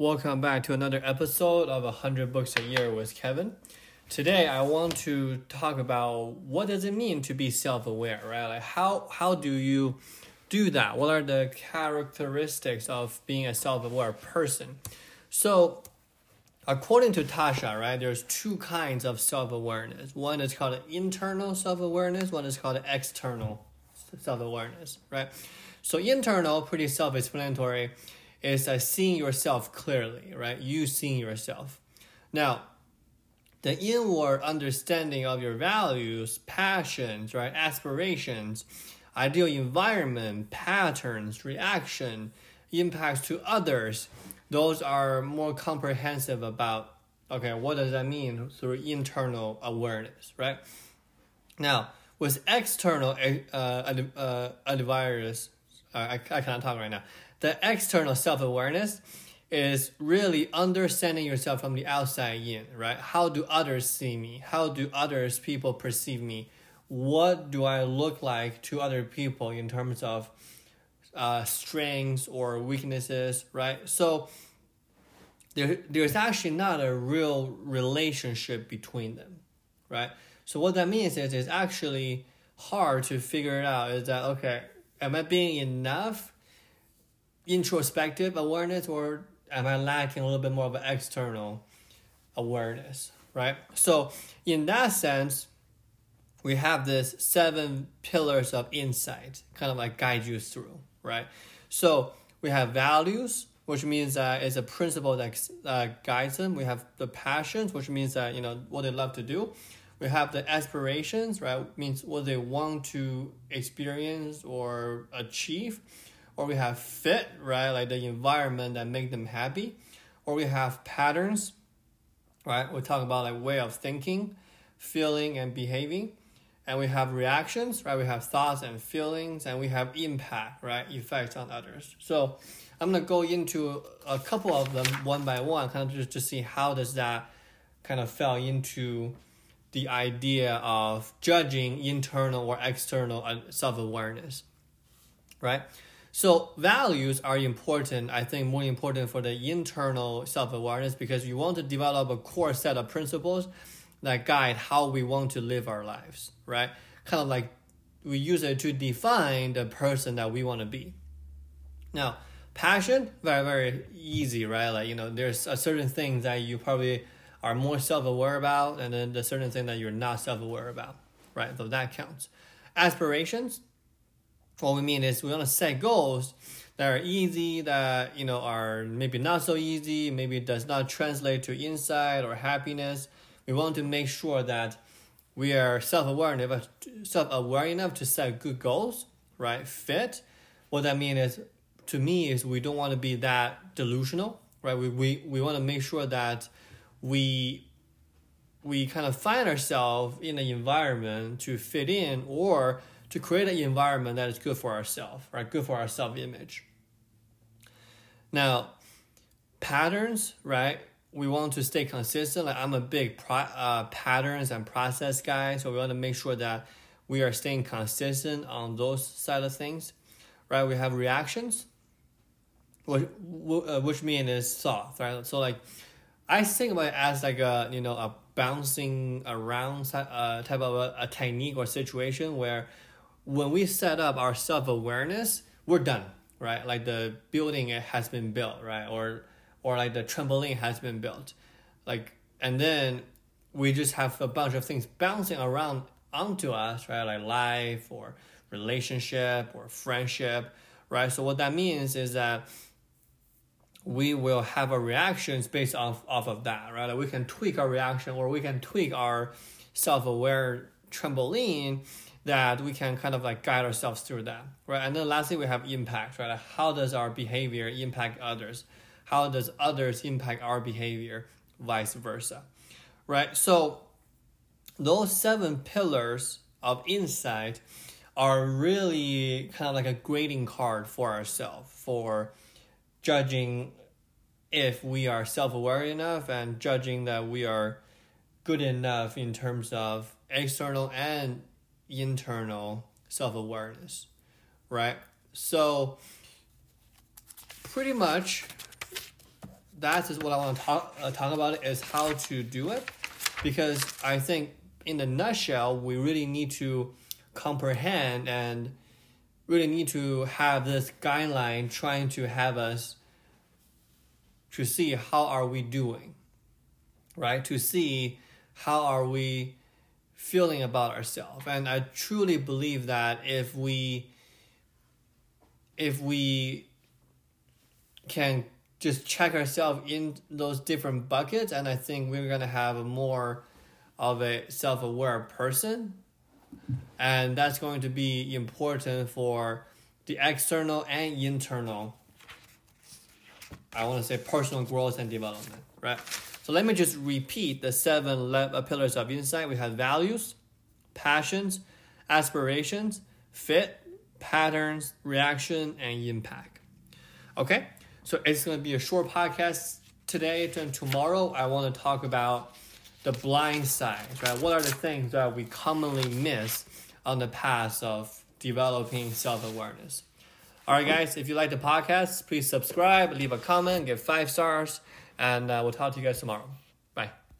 Welcome back to another episode of 100 Books a Year with Kevin. Today I want to talk about what does it mean to be self-aware, right? Like how how do you do that? What are the characteristics of being a self-aware person? So according to Tasha, right, there's two kinds of self-awareness. One is called internal self-awareness, one is called external self-awareness, right? So internal, pretty self-explanatory is uh, seeing yourself clearly, right? You seeing yourself. Now, the inward understanding of your values, passions, right, aspirations, ideal environment, patterns, reaction, impacts to others, those are more comprehensive about okay, what does that mean through internal awareness, right? Now, with external uh, uh, advisors, uh, I, I cannot talk right now the external self awareness is really understanding yourself from the outside in, right? How do others see me? How do others people perceive me? What do I look like to other people in terms of uh, strengths or weaknesses, right? So there, there's actually not a real relationship between them, right? So what that means is it's actually hard to figure it out. Is that okay? Am I being enough introspective awareness or am I lacking a little bit more of an external awareness, right? So in that sense, we have this seven pillars of insight, kind of like guide you through, right? So we have values, which means that it's a principle that uh, guides them. We have the passions, which means that you know what they love to do. We have the aspirations, right? Means what they want to experience or achieve or we have fit, right? Like the environment that make them happy, or we have patterns, right? We talk about like way of thinking, feeling, and behaving, and we have reactions, right? We have thoughts and feelings, and we have impact, right? Effects on others. So I'm gonna go into a couple of them one by one, kind of just to see how does that kind of fell into the idea of judging internal or external uh, self awareness, right? So values are important, I think more important for the internal self-awareness because you want to develop a core set of principles that guide how we want to live our lives, right? Kind of like we use it to define the person that we want to be. Now, passion, very, very easy, right? Like, you know, there's a certain thing that you probably are more self-aware about and then the certain thing that you're not self-aware about, right? So that counts. Aspirations, what we mean is we want to set goals that are easy, that you know are maybe not so easy, maybe does not translate to insight or happiness. We want to make sure that we are self-aware enough, self-aware enough to set good goals, right? Fit. What that means is, to me, is we don't want to be that delusional, right? We we, we want to make sure that we we kind of find ourselves in an environment to fit in or to create an environment that is good for ourselves, right? Good for our self image. Now, patterns, right? We want to stay consistent. Like I'm a big pro- uh, patterns and process guy, so we want to make sure that we are staying consistent on those side of things, right? We have reactions, which uh, which mean is soft, right? So like, I think about it as like a you know a bouncing around uh, type of a, a technique or situation where when we set up our self awareness, we're done, right? Like the building has been built, right? Or or like the trampoline has been built, like and then we just have a bunch of things bouncing around onto us, right? Like life or relationship or friendship, right? So what that means is that we will have a reactions based off, off of that, right? Like we can tweak our reaction or we can tweak our self-aware trampoline that we can kind of like guide ourselves through that, right? And then lastly, we have impact, right? How does our behavior impact others? How does others impact our behavior? Vice versa, right? So those seven pillars of insight are really kind of like a grading card for ourselves for judging if we are self-aware enough and judging that we are good enough in terms of external and internal self awareness, right? So, pretty much that is what I want to talk uh, talk about is how to do it, because I think in the nutshell we really need to comprehend and really need to have this guideline trying to have us to see how are we doing right to see how are we feeling about ourselves. And i truly believe that if we if we can just check ourselves in those different buckets and i think we're to have a more of a self-aware person. And that's going to be important for the external and internal i want to say personal growth and development right so let me just repeat the seven le- uh, pillars of insight. We have values passions aspirations fit patterns reaction and impact. Okay? So it's going to be a short podcast today. And tomorrow i want to talk about the blind sides, right? What are the things that we commonly miss on the path of developing self awareness? All right, guys, if you like the podcast, please subscribe, leave a comment, give five stars, and uh, we'll talk to you guys tomorrow.